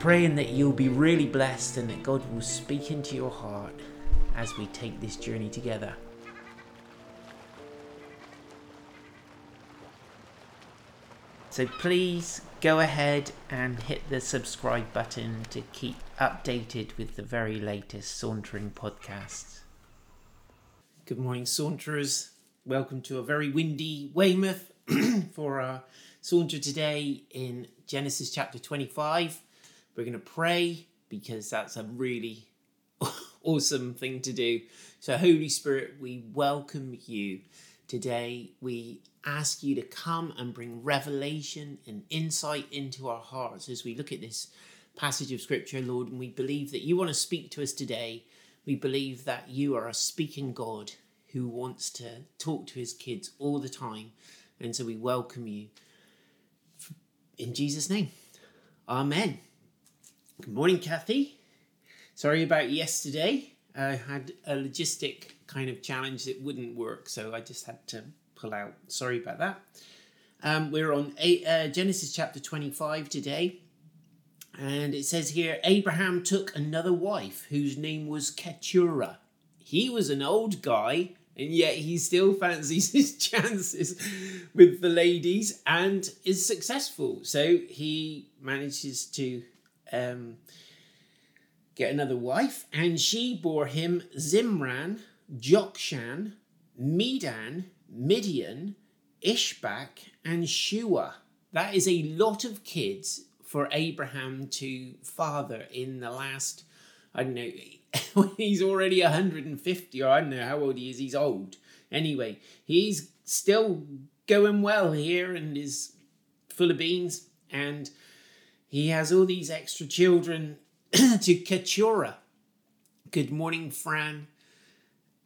Praying that you'll be really blessed and that God will speak into your heart as we take this journey together. So please go ahead and hit the subscribe button to keep updated with the very latest Sauntering podcasts. Good morning, Saunterers. Welcome to a very windy Weymouth for our saunter today in Genesis chapter 25. We're going to pray because that's a really awesome thing to do. So, Holy Spirit, we welcome you today. We ask you to come and bring revelation and insight into our hearts as we look at this passage of Scripture, Lord. And we believe that you want to speak to us today. We believe that you are a speaking God who wants to talk to his kids all the time. And so we welcome you. In Jesus' name, Amen. Good morning, Kathy. Sorry about yesterday. I had a logistic kind of challenge that wouldn't work, so I just had to pull out. Sorry about that. Um, we're on uh, Genesis chapter 25 today, and it says here Abraham took another wife whose name was Keturah. He was an old guy, and yet he still fancies his chances with the ladies and is successful. So he manages to um, get another wife, and she bore him Zimran, Jokshan, Medan, Midian, Ishbak, and Shuah. That is a lot of kids for Abraham to father in the last, I don't know, he's already 150, or I don't know how old he is, he's old. Anyway, he's still going well here and is full of beans, and he has all these extra children to Keturah. Good morning, Fran.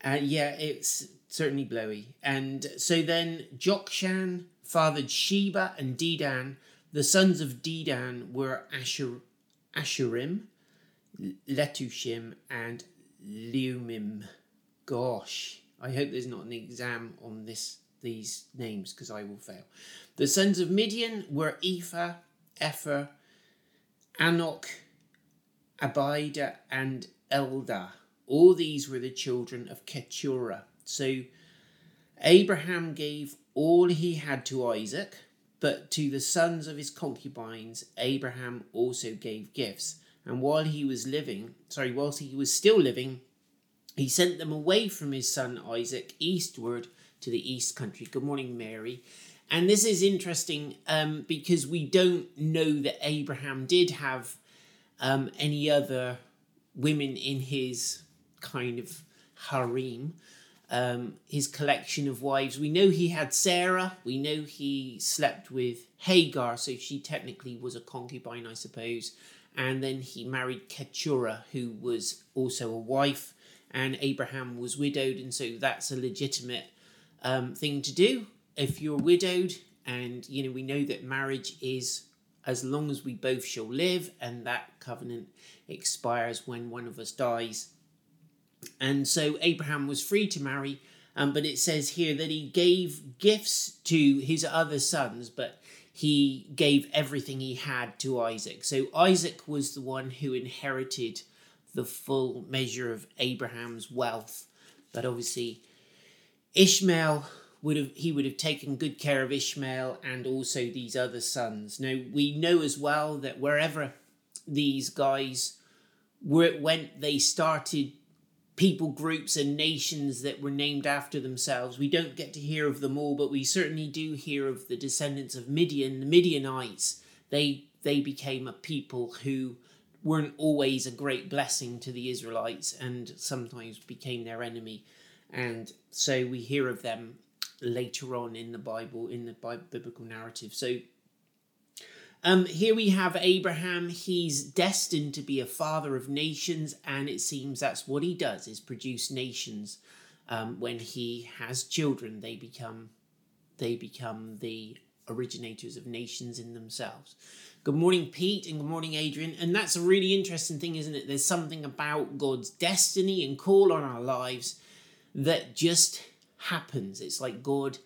Uh, yeah, it's certainly blowy. And so then Jokshan fathered Sheba and Dedan. The sons of Dedan were Ashur, Asshurim, Letushim, and Leummim. Gosh, I hope there's not an exam on this these names because I will fail. The sons of Midian were Ephah, Epher, Hanoch, Abida, and Eldaah. All these were the children of Keturah. So Abraham gave all he had to Isaac, but to the sons of his concubines, Abraham also gave gifts. And while he was living, sorry, whilst he was still living, he sent them away from his son Isaac eastward to the east country. Good morning, Mary. And this is interesting um, because we don't know that Abraham did have um, any other women in his kind of harem, um, his collection of wives. We know he had Sarah. We know he slept with Hagar, so she technically was a concubine, I suppose. And then he married Keturah, who was also a wife, and Abraham was widowed, and so that's a legitimate um, thing to do if you're widowed. And you know we know that marriage is as long as we both shall live, and that covenant expires when one of us dies. And so Abraham was free to marry, um, but it says here that he gave gifts to his other sons, but he gave everything he had to Isaac. So Isaac was the one who inherited the full measure of Abraham's wealth, but obviously Ishmael would have he would have taken good care of Ishmael and also these other sons. Now we know as well that wherever these guys were went, they started people groups and nations that were named after themselves. We don't get to hear of them all, but we certainly do hear of the descendants of Midian, the Midianites. They they became a people who weren't always a great blessing to the Israelites and sometimes became their enemy. And so we hear of them later on in the Bible, in the biblical narrative. So um, here we have Abraham. He's destined to be a father of nations, and it seems that's what he does: is produce nations. Um, when he has children, they become they become the originators of nations in themselves. Good morning, Pete, and good morning, Adrian. And that's a really interesting thing, isn't it? There's something about God's destiny and call on our lives that just happens. It's like God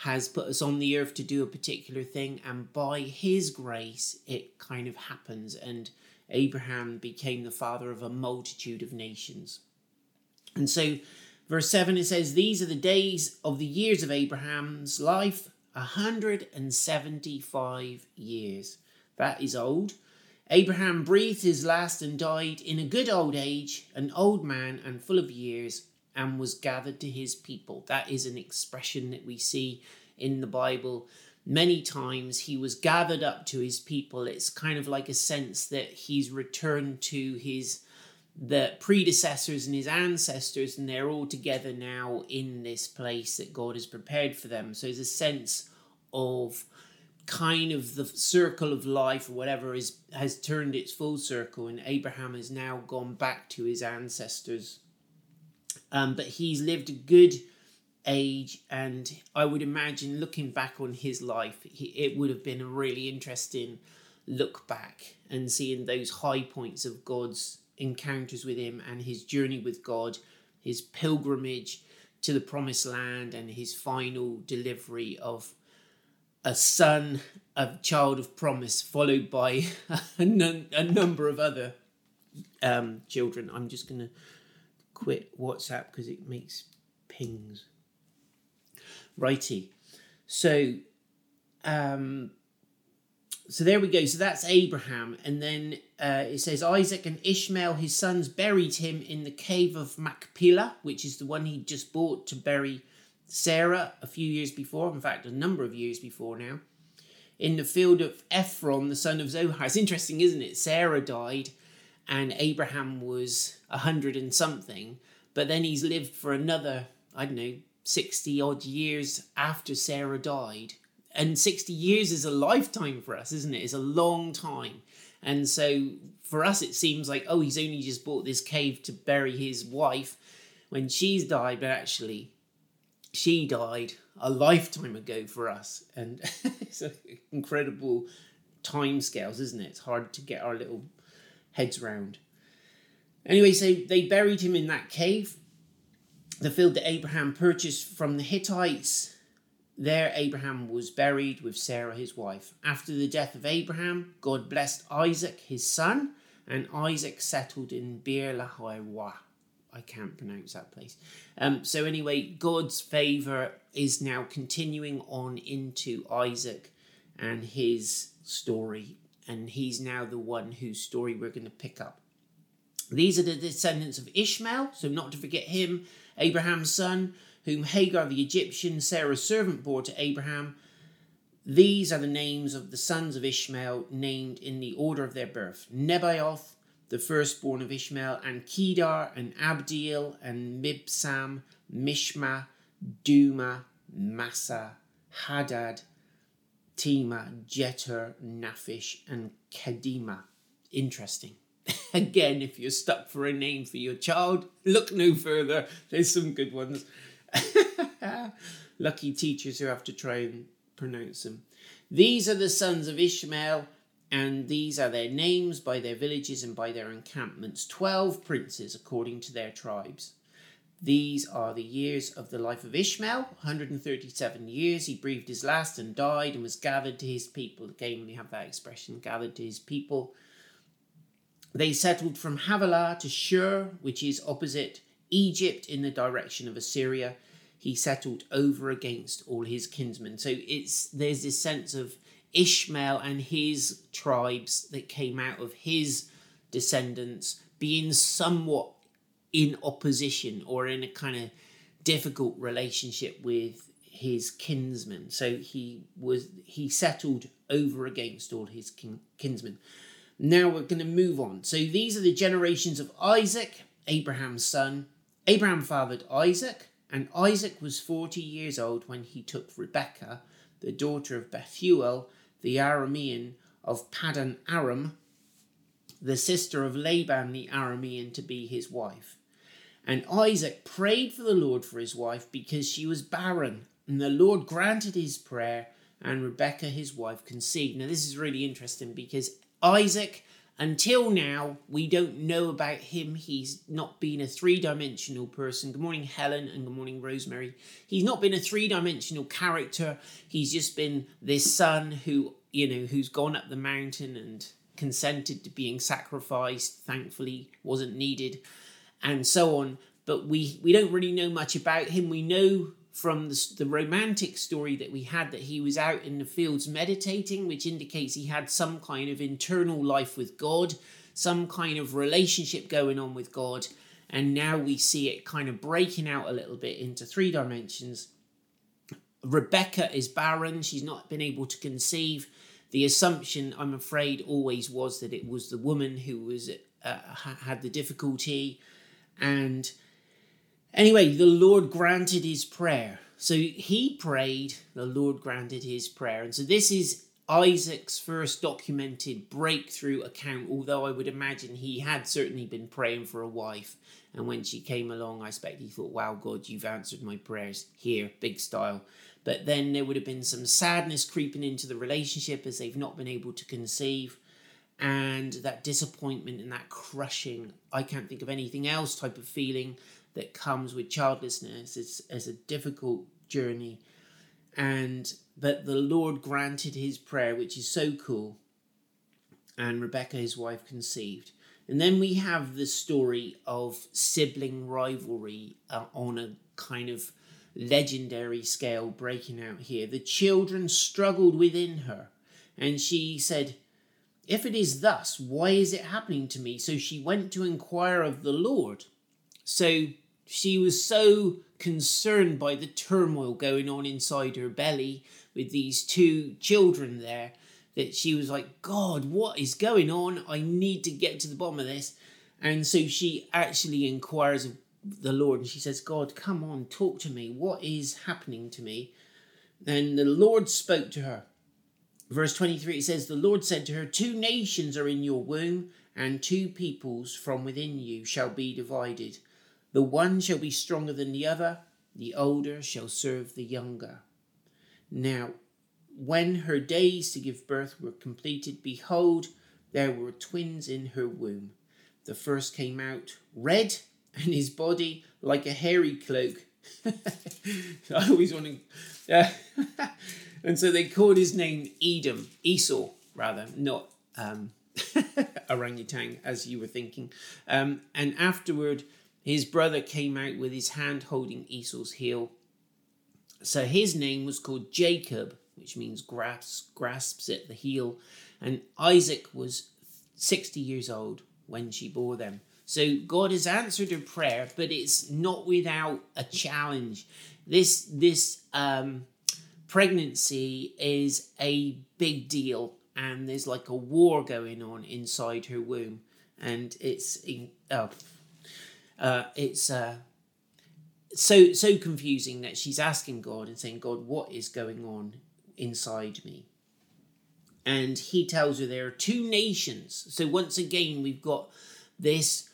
has put us on the earth to do a particular thing, and by his grace, it kind of happens. And Abraham became the father of a multitude of nations. And so, verse 7 it says, These are the days of the years of Abraham's life, 175 years. That is old. Abraham breathed his last and died in a good old age, an old man and full of years, and was gathered to his people. That is an expression that we see in the Bible many times. He was gathered up to his people. It's kind of like a sense that he's returned to his the predecessors and his ancestors, and they're all together now in this place that God has prepared for them. So there's a sense of kind of the circle of life or whatever is has turned its full circle and Abraham has now gone back to his ancestors um, but he's lived a good age, and I would imagine looking back on his life, he, it would have been a really interesting look back and seeing those high points of God's encounters with him and his journey with God, his pilgrimage to the promised land, and his final delivery of a son, a child of promise, followed by a, number of other um, children. I'm just going to quit WhatsApp because it makes pings. Righty. So, um, so there we go. So that's Abraham, and then uh, it says Isaac and Ishmael, his sons, buried him in the cave of Machpelah, which is the one he just bought to bury Sarah a few years before. In fact, a number of years before now. In the field of Ephron, the son of Zohar. It's interesting, isn't it? Sarah died, and Abraham was a hundred and something, but then he's lived for another, I don't know, 60 odd years after Sarah died. And 60 years is a lifetime for us, isn't it? It's a long time. And so for us, it seems like, oh, he's only just bought this cave to bury his wife when she's died, but actually, she died a lifetime ago for us. And it's incredible time scales, isn't it? It's hard to get our little heads round. Anyway, so they buried him in that cave, the field that Abraham purchased from the Hittites. There, Abraham was buried with Sarah, his wife. After the death of Abraham, God blessed Isaac, his son, and Isaac settled in Beer Lahai I can't pronounce that place. Um, so, anyway, God's favor is now continuing on into Isaac and his story and he's now the one whose story we're going to pick up. These are the descendants of Ishmael, so not to forget him, Abraham's son, whom Hagar the Egyptian, Sarah's servant, bore to Abraham. These are the names of the sons of Ishmael, named in the order of their birth Nebaioth, the firstborn of Ishmael, and Kedar, and Adbeel, and Mibsam, Mishma, Dumah, Massa, Hadad, Tema, Jetur, Naphish, and Kedemah. Interesting. Again, if you're stuck for a name for your child, look no further. There's some good ones. Lucky teachers who have to try and pronounce them. These are the sons of Ishmael, and these are their names by their villages and by their encampments. Twelve princes according to their tribes. These are the years of the life of Ishmael 137 years. He breathed his last and died and was gathered to his people. Again, we have that expression gathered to his people. They settled from Havilah to Shur, which is opposite Egypt in the direction of Assyria. He settled over against all his kinsmen. So it's there's this sense of Ishmael and his tribes that came out of his descendants being somewhat in opposition or in a kind of difficult relationship with his kinsmen. So he was he settled over against all his kin- kinsmen. Now we're going to move on. So these are the generations of Isaac, Abraham's son. Abraham fathered Isaac And Isaac was forty years old when he took Rebekah, the daughter of Bethuel, the Aramean of Paddan Aram, the sister of Laban the Aramean, to be his wife. And Isaac prayed for the Lord for his wife because she was barren. And the Lord granted his prayer, and Rebekah, his wife, conceived. Now, this is really interesting because Isaac, until now, we don't know about him. He's not been a three dimensional person. Good morning, Helen, and good morning, Rosemary. He's not been a three dimensional character. He's just been this son who, you know, who's gone up the mountain and consented to being sacrificed, thankfully, wasn't needed, and so on. But we, we don't really know much about him. We know from the, the, romantic story that we had that he was out in the fields meditating, which indicates he had some kind of internal life with God, some kind of relationship going on with God. And now we see it kind of breaking out a little bit into three dimensions. Rebecca is barren, she's not been able to conceive. The assumption, I'm afraid, always was that it was the woman who was uh, had the difficulty, and Anyway, the Lord granted his prayer. So he prayed, the Lord granted his prayer. And so this is Isaac's first documented breakthrough account, although I would imagine he had certainly been praying for a wife. And when she came along, I expect he thought, wow, God, you've answered my prayers here, big style. But then there would have been some sadness creeping into the relationship as they've not been able to conceive. And that disappointment and that crushing, I can't think of anything else type of feeling that comes with childlessness. It's, it's a difficult journey. And but the Lord granted his prayer, which is so cool. And Rebecca, his wife, conceived. And then we have the story of sibling rivalry uh, on a kind of legendary scale breaking out here. The children struggled within her, and she said, If it is thus, why is it happening to me? So she went to inquire of the Lord. So she was so concerned by the turmoil going on inside her belly with these two children there that she was like, God, what is going on? I need to get to the bottom of this. And so she actually inquires of the Lord and she says, God, come on, talk to me. What is happening to me? And the Lord spoke to her. Verse 23 it says, The Lord said to her, Two nations are in your womb, and two peoples from within you shall be divided. The one shall be stronger than the other, the older shall serve the younger. Now, when her days to give birth were completed, behold, there were twins in her womb. The first came out red, and his body like a hairy cloak. I always want to. Yeah. and so they called his name Edom, Esau, rather, not um, orangutan, as you were thinking. Um, and afterward, his brother came out with his hand holding Esau's heel. So his name was called Jacob, which means grasps, grasps at the heel. And Isaac was 60 years old when she bore them. So God has answered her prayer, but it's not without a challenge. This this um, pregnancy is a big deal, and there's like a war going on inside her womb, and it's oh, uh, it's uh, so so confusing that she's asking God and saying, God, what is going on inside me? And he tells her there are two nations. So once again, we've got this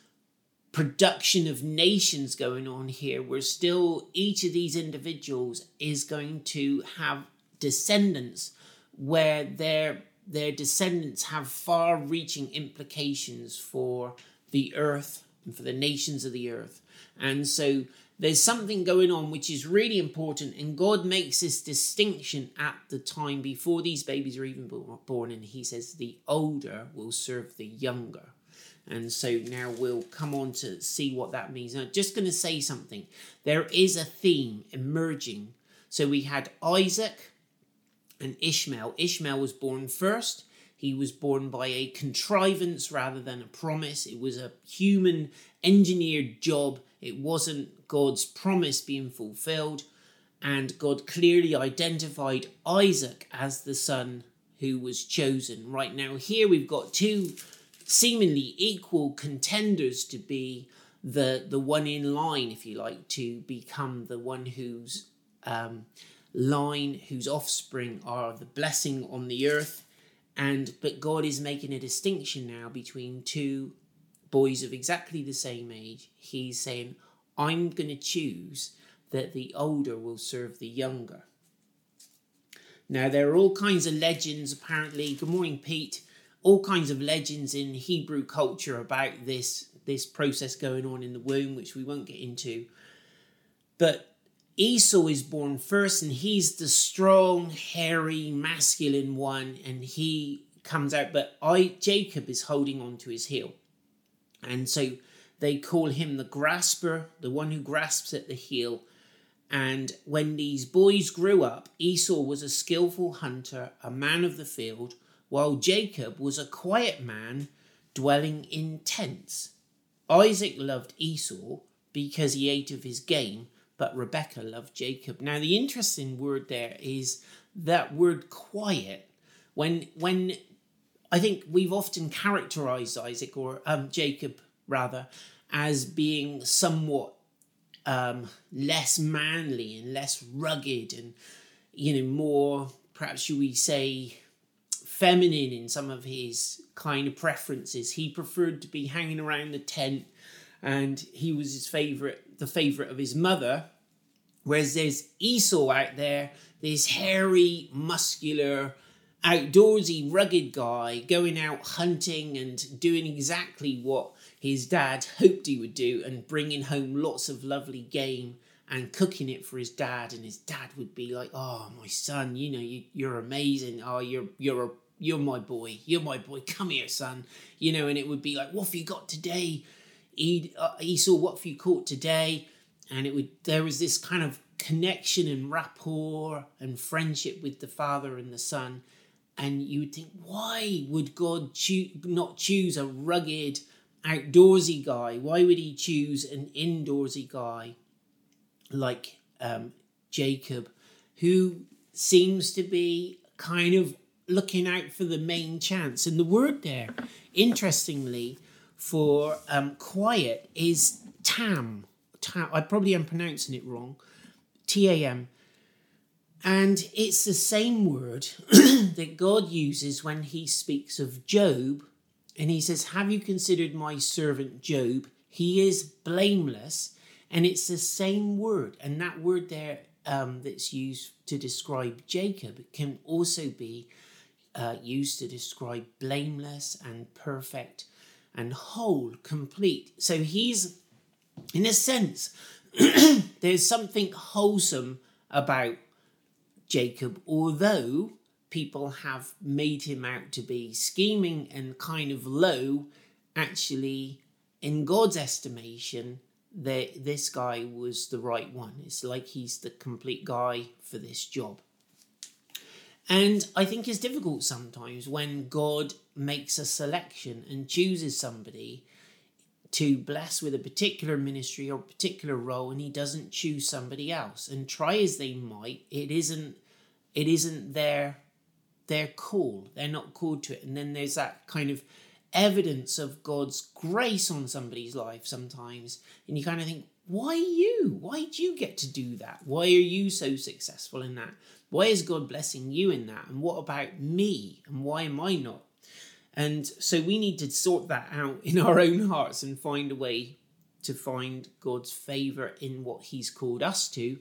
production of nations going on here where still each of these individuals is going to have descendants where their their descendants have far reaching implications for the earth and for the nations of the earth. And so there's something going on which is really important, and God makes this distinction at the time before these babies are even born, and He says the older will serve the younger. And so now we'll come on to see what that means. I'm just going to say something. There is a theme emerging. So we had Isaac and Ishmael. Ishmael was born first. He was born by a contrivance rather than a promise. It was a human engineered job. It wasn't God's promise being fulfilled. And God clearly identified Isaac as the son who was chosen. Right now, here we've got two seemingly equal contenders to be the the one in line, if you like, to become the one whose um, line, whose offspring are the blessing on the earth. And but God is making a distinction now between two boys of exactly the same age. He's saying, I'm going to choose that the older will serve the younger. Now, there are all kinds of legends, apparently. Good morning, Pete. All kinds of legends in Hebrew culture about this, this process going on in the womb, which we won't get into. But Esau is born first, and he's the strong, hairy, masculine one, and he comes out. But I, Jacob, is holding on to his heel. And so they call him the grasper, the one who grasps at the heel and when these boys grew up, Esau was a skillful hunter, a man of the field, while Jacob was a quiet man dwelling in tents. Isaac loved Esau because he ate of his game, but Rebekah loved Jacob. Now, the interesting word there is that word quiet. When, when I think we've often characterized Isaac or um, Jacob rather as being somewhat um, less manly and less rugged and you know more perhaps should we say feminine in some of his kind of preferences. He preferred to be hanging around the tent and he was his favorite the favorite of his mother. Whereas there's esau out there this hairy muscular outdoorsy rugged guy going out hunting and doing exactly what his dad hoped he would do and bringing home lots of lovely game and cooking it for his dad. And his dad would be like oh my son you know you, you're amazing. Oh you're you're a you're my boy you're my boy come here son you know and it would be like what have you got today? He, uh, esau what have you caught today? And it would there was this kind of connection and rapport and friendship with the father and the son. And you would think why would god choo- not choose a rugged outdoorsy guy, why would he choose an indoorsy guy like um, Jacob, who seems to be kind of looking out for the main chance? And the word there, interestingly, for um, quiet is tam. tam. I probably am pronouncing it wrong. T A M. And it's the same word that God uses when he speaks of Job and he says, Have you considered my servant Job? He is blameless. And it's the same word. And that word there um, that's used to describe Jacob can also be uh, used to describe blameless and perfect and whole, complete. So he's, in a sense, there's something wholesome about Jacob, although people have made him out to be scheming and kind of low, actually, in God's estimation, that this guy was the right one. It's like he's the complete guy for this job. And I think it's difficult sometimes when God makes a selection and chooses somebody to bless with a particular ministry or particular role and he doesn't choose somebody else and try as they might it isn't it isn't their their call. They're not called to it. And then there's that kind of evidence of God's grace on somebody's life sometimes. And you kind of think, why you? Why do you get to do that? Why are you so successful in that? Why is God blessing you in that? And what about me? And why am I not? And so we need to sort that out in our own hearts and find a way to find God's favor in what He's called us to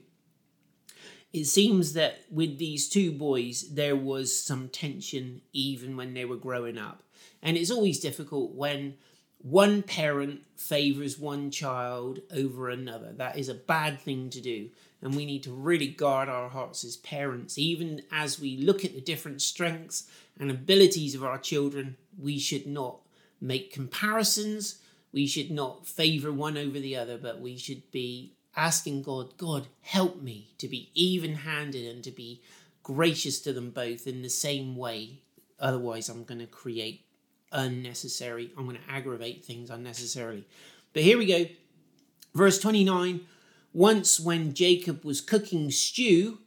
it seems that with these two boys, there was some tension even when they were growing up. And it's always difficult when one parent favors one child over another. That is a bad thing to do. And we need to really guard our hearts as parents. Even as we look at the different strengths and abilities of our children, we should not make comparisons. We should not favor one over the other, but we should be asking God, God, help me to be even handed and to be gracious to them both in the same way. Otherwise, I'm going to create unnecessary, I'm going to aggravate things unnecessarily. But here we go. Verse 29 Once when Jacob was cooking stew,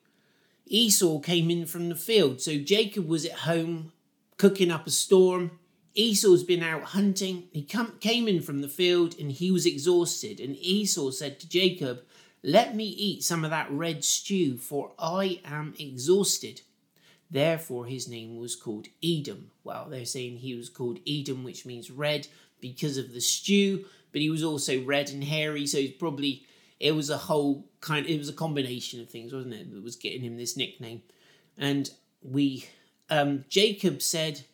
Esau came in from the field. So Jacob was at home cooking up a storm. Esau's been out hunting. He come, came in from the field and he was exhausted. And Esau said to Jacob, Let me eat some of that red stew, for I am exhausted. Therefore, his name was called Edom. Well, they're saying he was called Edom, which means red because of the stew, but he was also red and hairy, so he's probably it was a whole kind it was a combination of things, wasn't it, that was getting him this nickname. And we um Jacob said,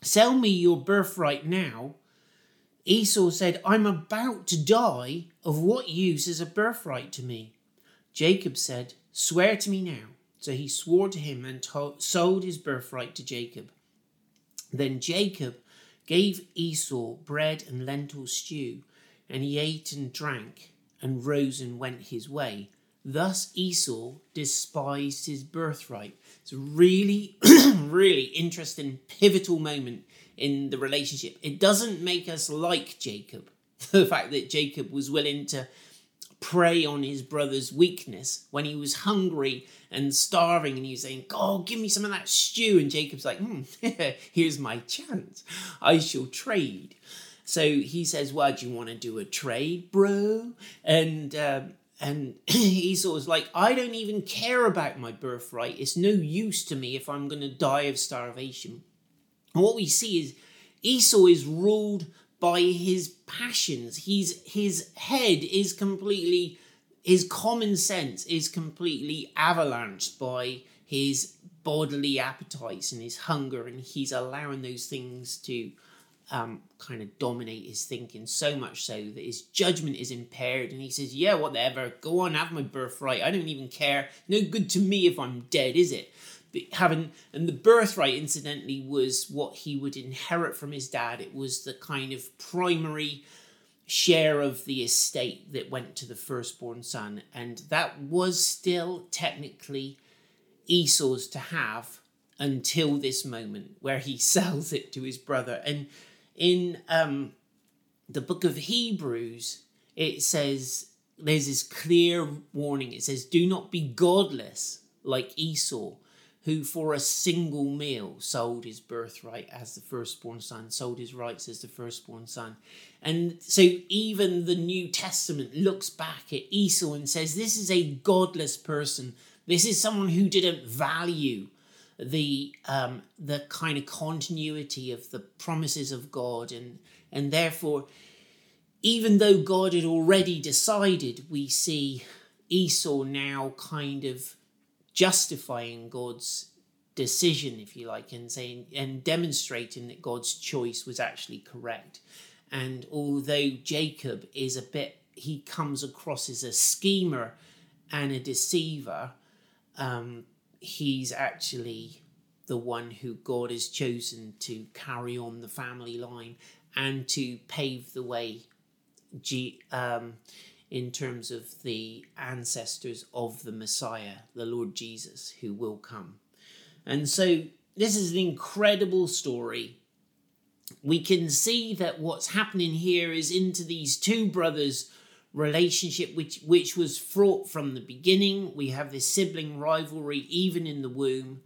Sell me your birthright now. Esau said, I'm about to die. Of what use is a birthright to me? Jacob said, Swear to me now. So he swore to him and to- sold his birthright to Jacob. Then Jacob gave Esau bread and lentil stew, and he ate and drank, and rose and went his way. Thus Esau despised his birthright. It's a really, really interesting, pivotal moment in the relationship. It doesn't make us like Jacob. The fact that Jacob was willing to prey on his brother's weakness when he was hungry and starving and he was saying, God, give me some of that stew. And Jacob's like, hmm, here's my chance. I shall trade. So he says, Well, do you want to do a trade, bro? And um, and Esau was like, I don't even care about my birthright. It's no use to me if I'm going to die of starvation. And what we see is Esau is ruled by his passions. He's, his head is completely, his common sense is completely avalanched by his bodily appetites and his hunger, and he's allowing those things to um, kind of dominate his thinking so much so that his judgment is impaired and he says, Yeah, whatever, go on, have my birthright. I don't even care. No good to me if I'm dead, is it? Having and the birthright, incidentally, was what he would inherit from his dad. It was the kind of primary share of the estate that went to the firstborn son, and that was still technically Esau's to have until this moment where he sells it to his brother. And in um, the book of Hebrews, it says there's this clear warning. It says, Do not be godless like Esau, who for a single meal sold his birthright as the firstborn son, sold his rights as the firstborn son. And so even the New Testament looks back at Esau and says, This is a godless person. This is someone who didn't value the um, the kind of continuity of the promises of God, and and therefore, even though God had already decided, we see Esau now kind of justifying God's decision, if you like, and saying and demonstrating that God's choice was actually correct. And although Jacob is a bit, he comes across as a schemer and a deceiver. Um, he's actually the one who God has chosen to carry on the family line and to pave the way G, um, in terms of the ancestors of the Messiah, the Lord Jesus, who will come. And so this is an incredible story. We can see that what's happening here is into these two brothers relationship which which was fraught from the beginning. We have this sibling rivalry even in the womb.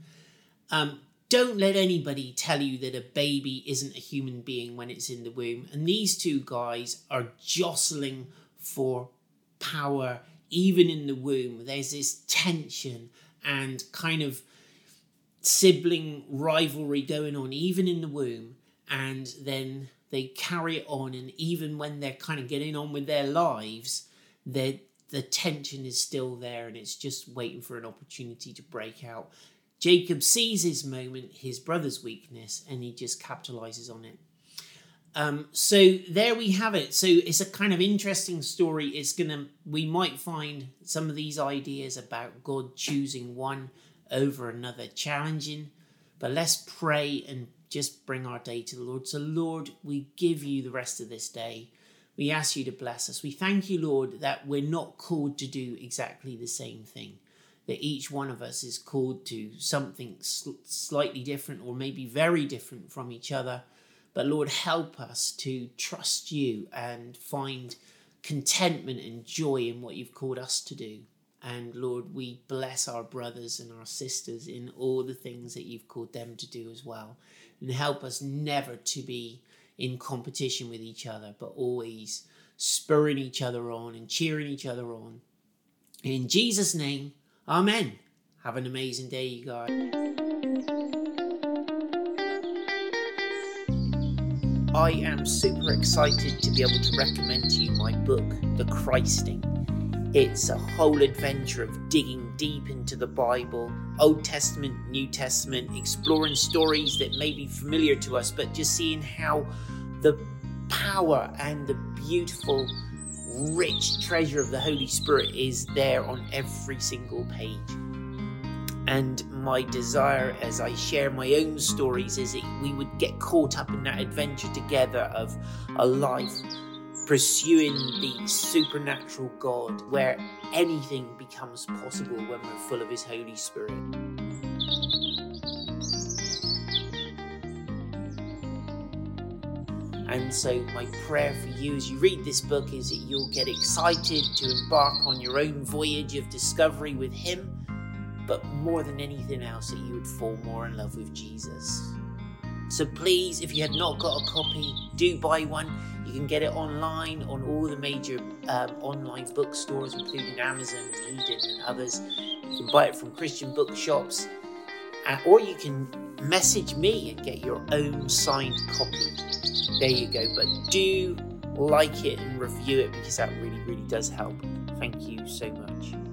Um, don't let anybody tell you that a baby isn't a human being when it's in the womb. And these two guys are jostling for power even in the womb. There's this tension and kind of sibling rivalry going on even in the womb. And then they carry it on, and even when they're kind of getting on with their lives, the the tension is still there, and it's just waiting for an opportunity to break out. Jacob sees his moment, his brother's weakness, and he just capitalizes on it. Um, so there we have it. So it's a kind of interesting story. It's gonna we might find some of these ideas about God choosing one over another challenging, but let's pray and just bring our day to the Lord. So, Lord, we give you the rest of this day. We ask you to bless us. We thank you, Lord, that we're not called to do exactly the same thing, that each one of us is called to something slightly different or maybe very different from each other. But, Lord, help us to trust you and find contentment and joy in what you've called us to do. And Lord, we bless our brothers and our sisters in all the things that you've called them to do as well. and help us never to be in competition with each other, but always spurring each other on and cheering each other on. In Jesus' name, Amen. Have an amazing day, you guys. I am super excited to be able to recommend to you my book, The Christing. It's a whole adventure of digging deep into the Bible, Old Testament, New Testament, exploring stories that may be familiar to us, but just seeing how the power and the beautiful, rich treasure of the Holy Spirit is there on every single page. And my desire as I share my own stories is that we would get caught up in that adventure together of a life pursuing the supernatural God where anything becomes possible when we're full of His Holy Spirit. And so, my prayer for you as you read this book is that you'll get excited to embark on your own voyage of discovery with Him, but more than anything else, that you would fall more in love with Jesus. So, please, if you have not got a copy, do buy one. You can get it online on all the major um, online bookstores, including Amazon, and Eden, and others. You can buy it from Christian bookshops, uh, or you can message me and get your own signed copy there you go. But do like it and review it because that really, really does help. Thank you so much.